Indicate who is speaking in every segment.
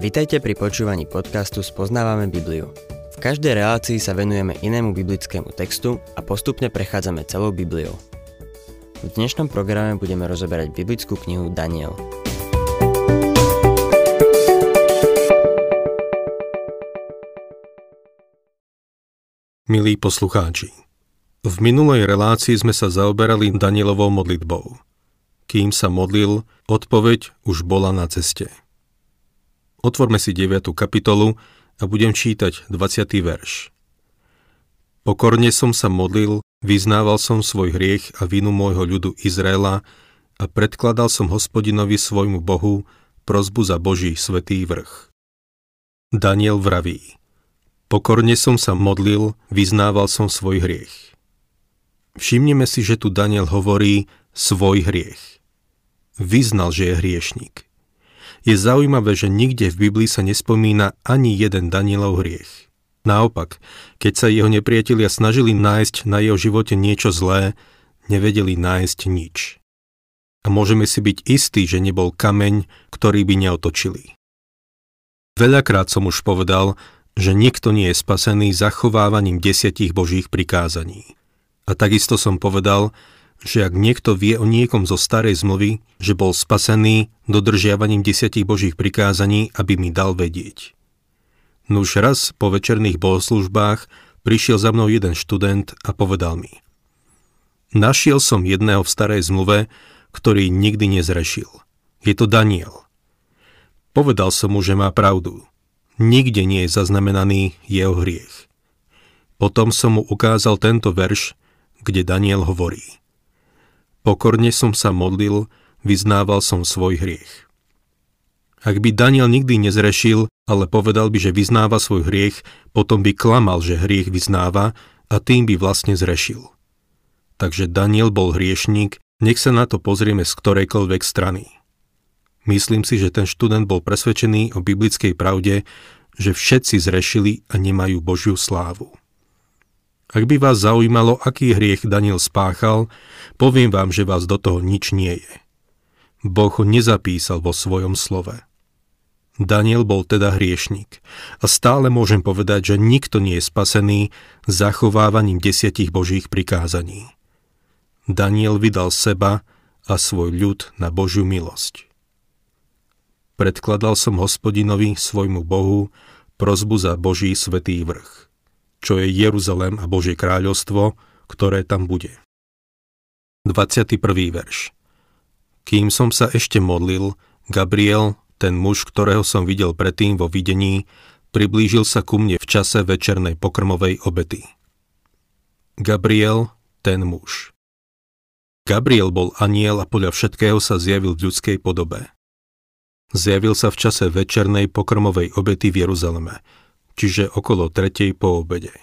Speaker 1: Vitajte pri počúvaní podcastu Spoznávame Bibliu. V každej relácii sa venujeme inému biblickému textu a postupne prechádzame celou Bibliou. V dnešnom programe budeme rozoberať biblickú knihu Daniel.
Speaker 2: Milí poslucháči, v minulej relácii sme sa zaoberali Danielovou modlitbou. Kým sa modlil, odpoveď už bola na ceste. Otvorme si 9. kapitolu a budem čítať 20. verš. Pokorne som sa modlil, vyznával som svoj hriech a vinu môjho ľudu Izraela a predkladal som hospodinovi svojmu Bohu prozbu za Boží svetý vrch. Daniel vraví Pokorne som sa modlil, vyznával som svoj hriech. Všimneme si, že tu Daniel hovorí svoj hriech. Vyznal, že je hriešnik. Je zaujímavé, že nikde v Biblii sa nespomína ani jeden Danielov hriech. Naopak, keď sa jeho nepriatelia snažili nájsť na jeho živote niečo zlé, nevedeli nájsť nič. A môžeme si byť istí, že nebol kameň, ktorý by neotočili. Veľakrát som už povedal, že nikto nie je spasený zachovávaním desiatich božích prikázaní. A takisto som povedal, že ak niekto vie o niekom zo starej zmluvy, že bol spasený dodržiavaním desiatich božích prikázaní, aby mi dal vedieť. Nuž raz po večerných bohoslužbách prišiel za mnou jeden študent a povedal mi Našiel som jedného v starej zmluve, ktorý nikdy nezrešil. Je to Daniel. Povedal som mu, že má pravdu. Nikde nie je zaznamenaný jeho hriech. Potom som mu ukázal tento verš, kde Daniel hovorí – Pokorne som sa modlil, vyznával som svoj hriech. Ak by Daniel nikdy nezrešil, ale povedal by, že vyznáva svoj hriech, potom by klamal, že hriech vyznáva a tým by vlastne zrešil. Takže Daniel bol hriešník, nech sa na to pozrieme z ktorejkoľvek strany. Myslím si, že ten študent bol presvedčený o biblickej pravde, že všetci zrešili a nemajú Božiu slávu. Ak by vás zaujímalo, aký hriech Daniel spáchal, poviem vám, že vás do toho nič nie je. Boh ho nezapísal vo svojom slove. Daniel bol teda hriešnik a stále môžem povedať, že nikto nie je spasený zachovávaním desiatich božích prikázaní. Daniel vydal seba a svoj ľud na Božiu milosť. Predkladal som hospodinovi, svojmu Bohu, prozbu za Boží svetý vrch čo je Jeruzalém a Božie kráľovstvo, ktoré tam bude. 21. verš Kým som sa ešte modlil, Gabriel, ten muž, ktorého som videl predtým vo videní, priblížil sa ku mne v čase večernej pokrmovej obety. Gabriel, ten muž. Gabriel bol aniel a podľa všetkého sa zjavil v ľudskej podobe. Zjavil sa v čase večernej pokrmovej obety v Jeruzaleme, čiže okolo tretej po obede.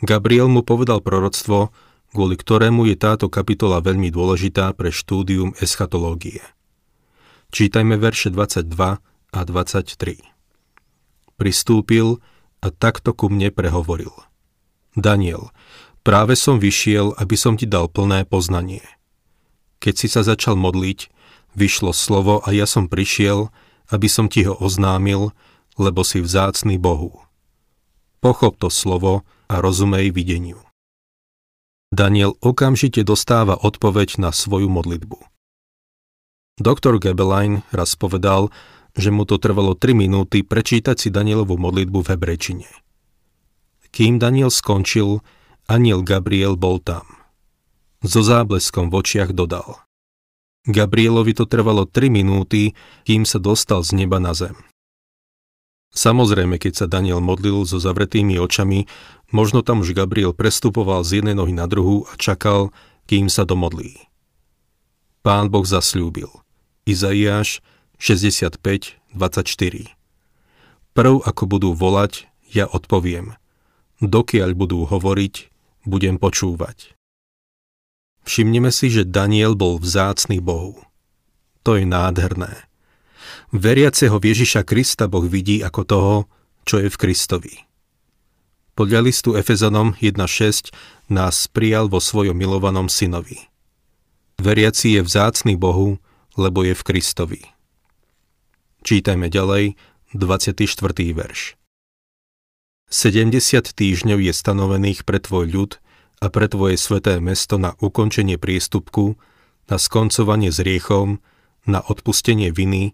Speaker 2: Gabriel mu povedal proroctvo, kvôli ktorému je táto kapitola veľmi dôležitá pre štúdium eschatológie. Čítajme verše 22 a 23. Pristúpil a takto ku mne prehovoril. Daniel, práve som vyšiel, aby som ti dal plné poznanie. Keď si sa začal modliť, vyšlo slovo a ja som prišiel, aby som ti ho oznámil, lebo si vzácný Bohu. Pochop to slovo a rozumej videniu. Daniel okamžite dostáva odpoveď na svoju modlitbu. Doktor Gebelein raz povedal, že mu to trvalo 3 minúty prečítať si Danielovú modlitbu v hebrečine. Kým Daniel skončil, aniel Gabriel bol tam. So zábleskom v očiach dodal. Gabrielovi to trvalo 3 minúty, kým sa dostal z neba na zem. Samozrejme, keď sa Daniel modlil so zavretými očami, možno tam už Gabriel prestupoval z jednej nohy na druhú a čakal, kým sa domodlí. Pán Boh zasľúbil. Izaiáš 65.24 Prv ako budú volať, ja odpoviem. Dokiaľ budú hovoriť, budem počúvať. Všimneme si, že Daniel bol vzácný Bohu. To je nádherné. Veriaceho Ježiša Krista Boh vidí ako toho, čo je v Kristovi. Podľa listu Efezanom 1.6 nás prijal vo svojom milovanom synovi. Veriaci je vzácný Bohu, lebo je v Kristovi. Čítajme ďalej, 24. verš. 70 týždňov je stanovených pre tvoj ľud a pre tvoje sveté mesto na ukončenie priestupku, na skoncovanie s riechom, na odpustenie viny,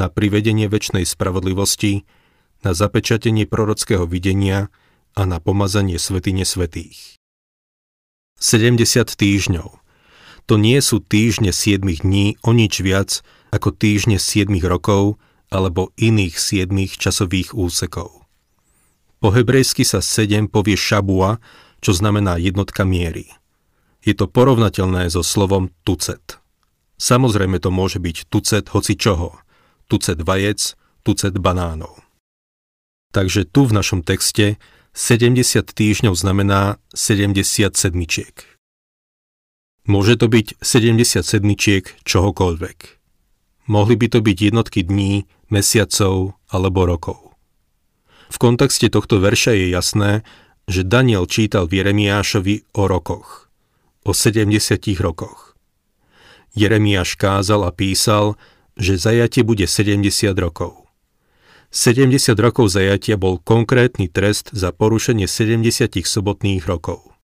Speaker 2: na privedenie väčšnej spravodlivosti, na zapečatenie prorockého videnia a na pomazanie svetine svetých. 70 týždňov. To nie sú týždne 7 dní o nič viac ako týždne 7 rokov alebo iných 7 časových úsekov. Po hebrejsky sa 7 povie šabua, čo znamená jednotka miery. Je to porovnateľné so slovom tucet. Samozrejme to môže byť tucet hoci čoho. Tucet vajec, tucet banánov. Takže tu v našom texte 70 týždňov znamená 70 sedmičiek. Môže to byť 70 sedmičiek čohokoľvek. Mohli by to byť jednotky dní, mesiacov alebo rokov. V kontexte tohto verša je jasné, že Daniel čítal v Jeremiášovi o rokoch. O 70 rokoch. Jeremiáš kázal a písal, že zajatie bude 70 rokov. 70 rokov zajatia bol konkrétny trest za porušenie 70 sobotných rokov.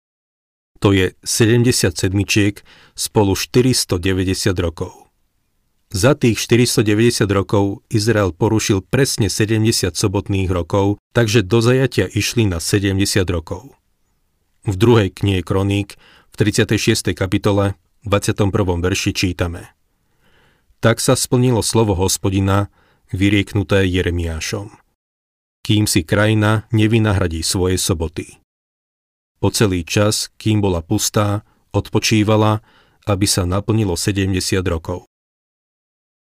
Speaker 2: To je 70 sedmičiek spolu 490 rokov. Za tých 490 rokov Izrael porušil presne 70 sobotných rokov, takže do zajatia išli na 70 rokov. V druhej knihe Kroník v 36. kapitole 21. verši čítame Tak sa splnilo slovo hospodina, vyrieknuté Jeremiášom. Kým si krajina nevynahradí svoje soboty. Po celý čas, kým bola pustá, odpočívala, aby sa naplnilo 70 rokov.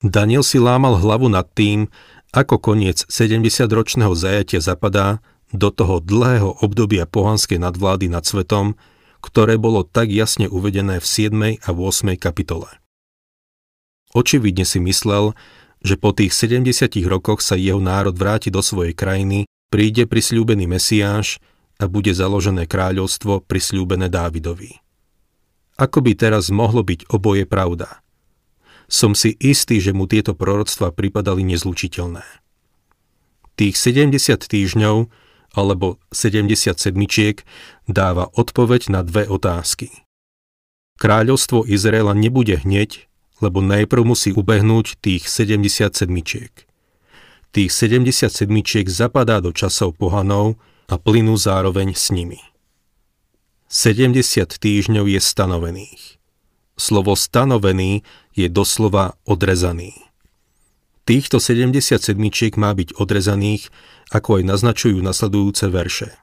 Speaker 2: Daniel si lámal hlavu nad tým, ako koniec 70-ročného zajatia zapadá do toho dlhého obdobia pohanskej nadvlády nad svetom, ktoré bolo tak jasne uvedené v 7. a 8. kapitole. Očividne si myslel, že po tých 70 rokoch sa jeho národ vráti do svojej krajiny, príde prisľúbený Mesiáš a bude založené kráľovstvo prisľúbené Dávidovi. Ako by teraz mohlo byť oboje pravda? Som si istý, že mu tieto proroctva pripadali nezlučiteľné. Tých 70 týždňov alebo 70 sedmičiek dáva odpoveď na dve otázky. Kráľovstvo Izraela nebude hneď, lebo najprv musí ubehnúť tých 70 sedmičiek. Tých 70 sedmičiek zapadá do časov pohanov a plynú zároveň s nimi. 70 týždňov je stanovených. Slovo stanovený je doslova odrezaný. Týchto 70 sedmičiek má byť odrezaných, ako aj naznačujú nasledujúce verše.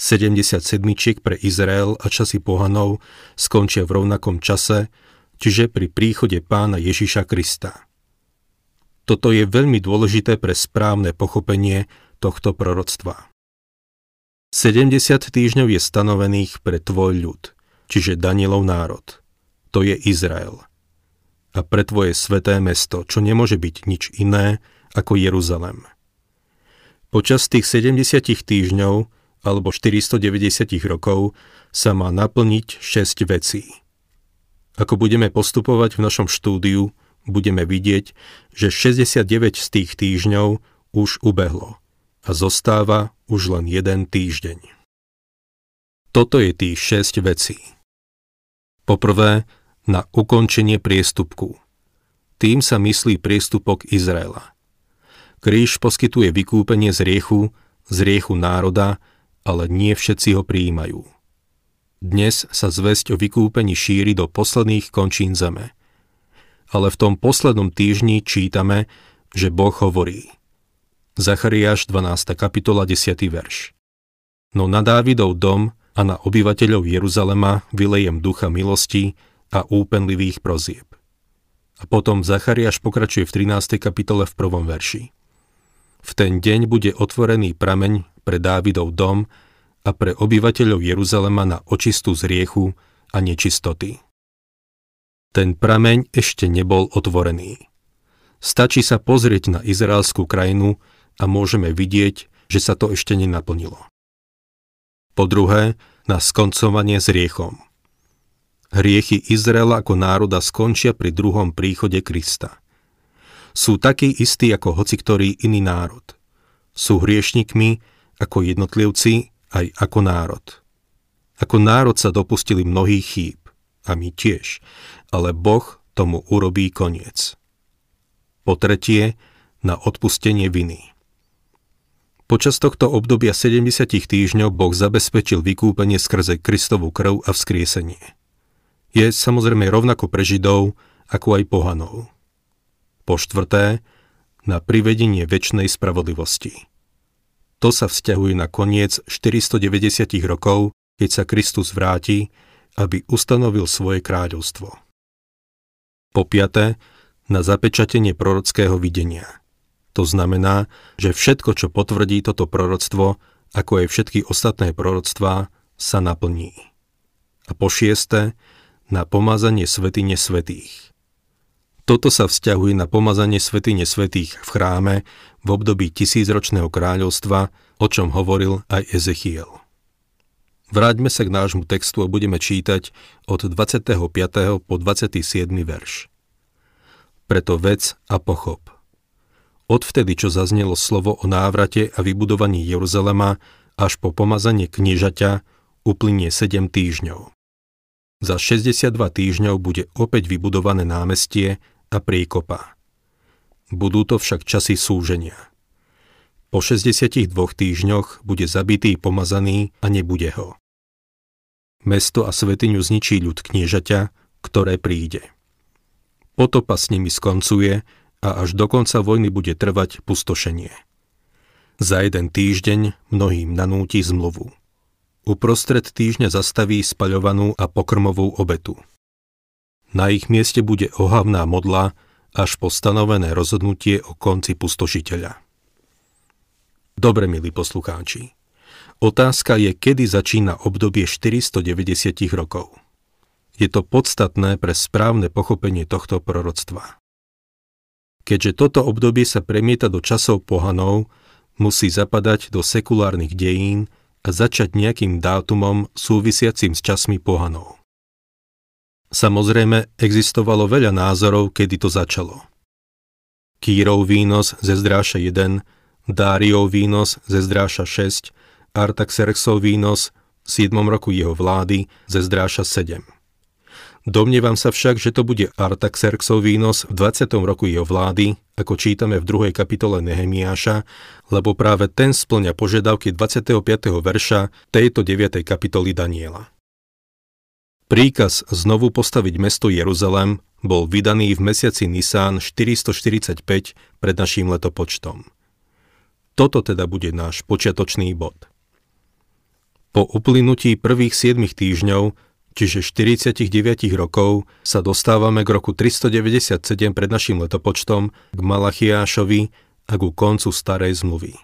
Speaker 2: 70 sedmičiek pre Izrael a časy pohanov skončia v rovnakom čase, čiže pri príchode pána Ježiša Krista. Toto je veľmi dôležité pre správne pochopenie tohto proroctva. 70 týždňov je stanovených pre tvoj ľud, čiže Danielov národ. To je Izrael. A pre tvoje sveté mesto, čo nemôže byť nič iné ako Jeruzalem. Počas tých 70 týždňov alebo 490 rokov sa má naplniť 6 vecí. Ako budeme postupovať v našom štúdiu, budeme vidieť, že 69 z tých týždňov už ubehlo a zostáva už len jeden týždeň. Toto je tých 6 vecí. Poprvé, na ukončenie priestupku. Tým sa myslí priestupok Izraela. Kríž poskytuje vykúpenie z riechu, z riechu národa, ale nie všetci ho prijímajú. Dnes sa zväzť o vykúpení šíri do posledných končín zeme. Ale v tom poslednom týždni čítame, že Boh hovorí. Zachariáš 12. kapitola 10. verš. No na Dávidov dom a na obyvateľov Jeruzalema vylejem ducha milosti a úpenlivých prozieb. A potom Zachariáš pokračuje v 13. kapitole v prvom verši. V ten deň bude otvorený prameň pre Dávidov dom a pre obyvateľov Jeruzalema na očistú z riechu a nečistoty. Ten prameň ešte nebol otvorený. Stačí sa pozrieť na izraelskú krajinu a môžeme vidieť, že sa to ešte nenaplnilo. Po druhé, na skoncovanie s riechom. Hriechy Izraela ako národa skončia pri druhom príchode Krista. Sú takí istí ako hoci ktorý iný národ. Sú hriešnikmi ako jednotlivci aj ako národ. Ako národ sa dopustili mnohých chýb, a my tiež, ale Boh tomu urobí koniec. Po tretie, na odpustenie viny. Počas tohto obdobia 70 týždňov Boh zabezpečil vykúpenie skrze Kristovú krv a vzkriesenie. Je samozrejme rovnako pre Židov, ako aj pohanov. Po štvrté, na privedenie väčšnej spravodlivosti. To sa vzťahuje na koniec 490 rokov, keď sa Kristus vráti, aby ustanovil svoje kráľovstvo. Po piaté, na zapečatenie prorockého videnia – to znamená, že všetko, čo potvrdí toto proroctvo, ako aj všetky ostatné proroctvá, sa naplní. A po šieste, na pomazanie svetine svetých. Toto sa vzťahuje na pomazanie svetine svetých v chráme v období tisícročného kráľovstva, o čom hovoril aj Ezechiel. Vráťme sa k nášmu textu a budeme čítať od 25. po 27. verš. Preto vec a pochop – Odvtedy, čo zaznelo slovo o návrate a vybudovaní Jeruzalema, až po pomazanie kniežaťa, uplynie 7 týždňov. Za 62 týždňov bude opäť vybudované námestie a príkopa. Budú to však časy súženia. Po 62 týždňoch bude zabitý pomazaný a nebude ho. Mesto a svetiňu zničí ľud kniežaťa, ktoré príde. Potopa s nimi skoncuje a až do konca vojny bude trvať pustošenie. Za jeden týždeň mnohým nanúti zmluvu. Uprostred týždňa zastaví spaľovanú a pokrmovú obetu. Na ich mieste bude ohavná modla až po stanovené rozhodnutie o konci pustošiteľa. Dobre, milí poslucháči. Otázka je, kedy začína obdobie 490 rokov. Je to podstatné pre správne pochopenie tohto proroctva. Keďže toto obdobie sa premieta do časov pohanov, musí zapadať do sekulárnych dejín a začať nejakým dátumom súvisiacim s časmi pohanov. Samozrejme, existovalo veľa názorov, kedy to začalo. Kýrov výnos ze zdráša 1, Dáriov výnos ze zdráša 6, Artaxerxov výnos v 7. roku jeho vlády ze zdráša 7. Domnievam sa však, že to bude Artaxerxov výnos v 20. roku jeho vlády, ako čítame v druhej kapitole Nehemiáša, lebo práve ten splňa požiadavky 25. verša tejto 9. kapitoly Daniela. Príkaz znovu postaviť mesto Jeruzalem bol vydaný v mesiaci Nisán 445 pred naším letopočtom. Toto teda bude náš počiatočný bod. Po uplynutí prvých 7 týždňov čiže 49 rokov, sa dostávame k roku 397 pred našim letopočtom k Malachiášovi a ku koncu starej zmluvy.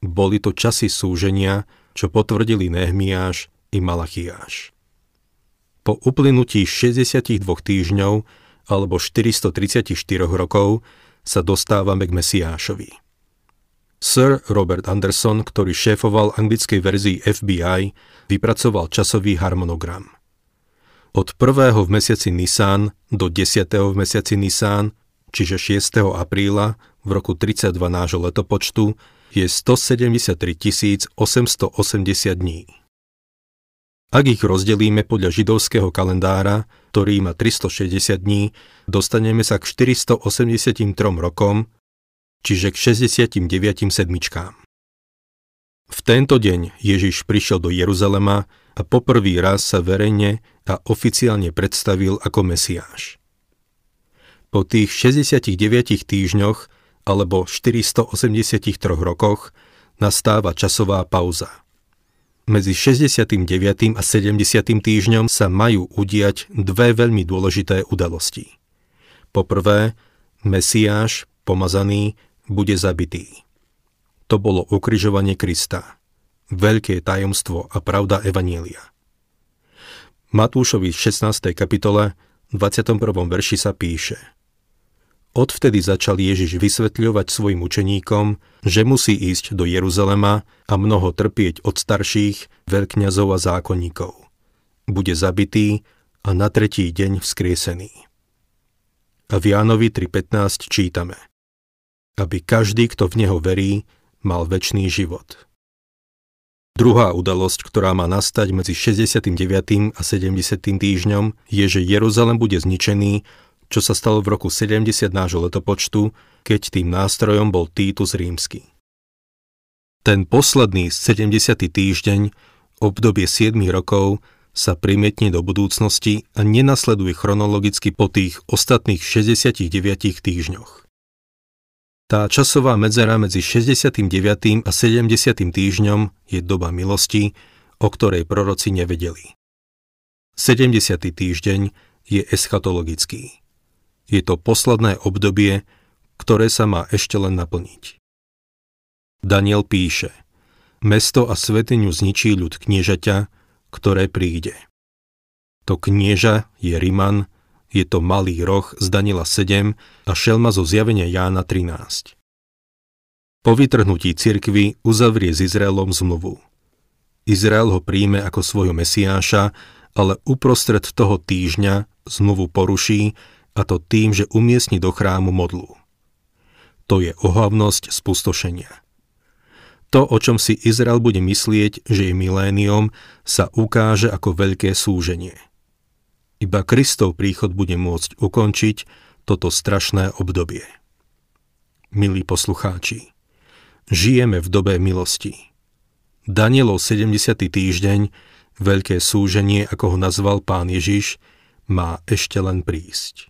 Speaker 2: Boli to časy súženia, čo potvrdili Nehmiáš i Malachiáš. Po uplynutí 62 týždňov alebo 434 rokov sa dostávame k Mesiášovi. Sir Robert Anderson, ktorý šéfoval anglickej verzii FBI, vypracoval časový harmonogram – od 1. v mesiaci Nisan do 10. v mesiaci Nisan, čiže 6. apríla v roku 32 nášho letopočtu, je 173 880 dní. Ak ich rozdelíme podľa židovského kalendára, ktorý má 360 dní, dostaneme sa k 483 rokom, čiže k 69 sedmičkám. V tento deň Ježiš prišiel do Jeruzalema a poprvý raz sa verejne a oficiálne predstavil ako Mesiáš. Po tých 69 týždňoch alebo 483 rokoch nastáva časová pauza. Medzi 69. a 70. týždňom sa majú udiať dve veľmi dôležité udalosti. Poprvé, Mesiáš, pomazaný, bude zabitý. To bolo ukrižovanie Krista veľké tajomstvo a pravda Evanielia. Matúšovi v 16. kapitole 21. verši sa píše Odvtedy začal Ježiš vysvetľovať svojim učeníkom, že musí ísť do Jeruzalema a mnoho trpieť od starších, veľkňazov a zákonníkov. Bude zabitý a na tretí deň vzkriesený. A v Jánovi 3.15 čítame Aby každý, kto v Neho verí, mal väčší život. Druhá udalosť, ktorá má nastať medzi 69. a 70. týždňom, je, že Jeruzalem bude zničený, čo sa stalo v roku 70 nášho letopočtu, keď tým nástrojom bol Titus rímsky. Ten posledný 70. týždeň, obdobie 7 rokov, sa primietne do budúcnosti a nenasleduje chronologicky po tých ostatných 69 týždňoch. Tá časová medzera medzi 69. a 70. týždňom je doba milosti, o ktorej proroci nevedeli. 70. týždeň je eschatologický. Je to posledné obdobie, ktoré sa má ešte len naplniť. Daniel píše, mesto a svetiňu zničí ľud kniežaťa, ktoré príde. To knieža je Riman, je to malý roh z Daniela 7 a šelma zo zjavenia Jána 13. Po vytrhnutí cirkvy uzavrie s Izraelom zmluvu. Izrael ho príjme ako svojho mesiáša, ale uprostred toho týždňa zmluvu poruší a to tým, že umiestni do chrámu modlu. To je ohavnosť spustošenia. To, o čom si Izrael bude myslieť, že je milénium, sa ukáže ako veľké súženie. Iba Kristov príchod bude môcť ukončiť toto strašné obdobie. Milí poslucháči, žijeme v dobe milosti. Danielov 70. týždeň, veľké súženie, ako ho nazval pán Ježiš, má ešte len prísť.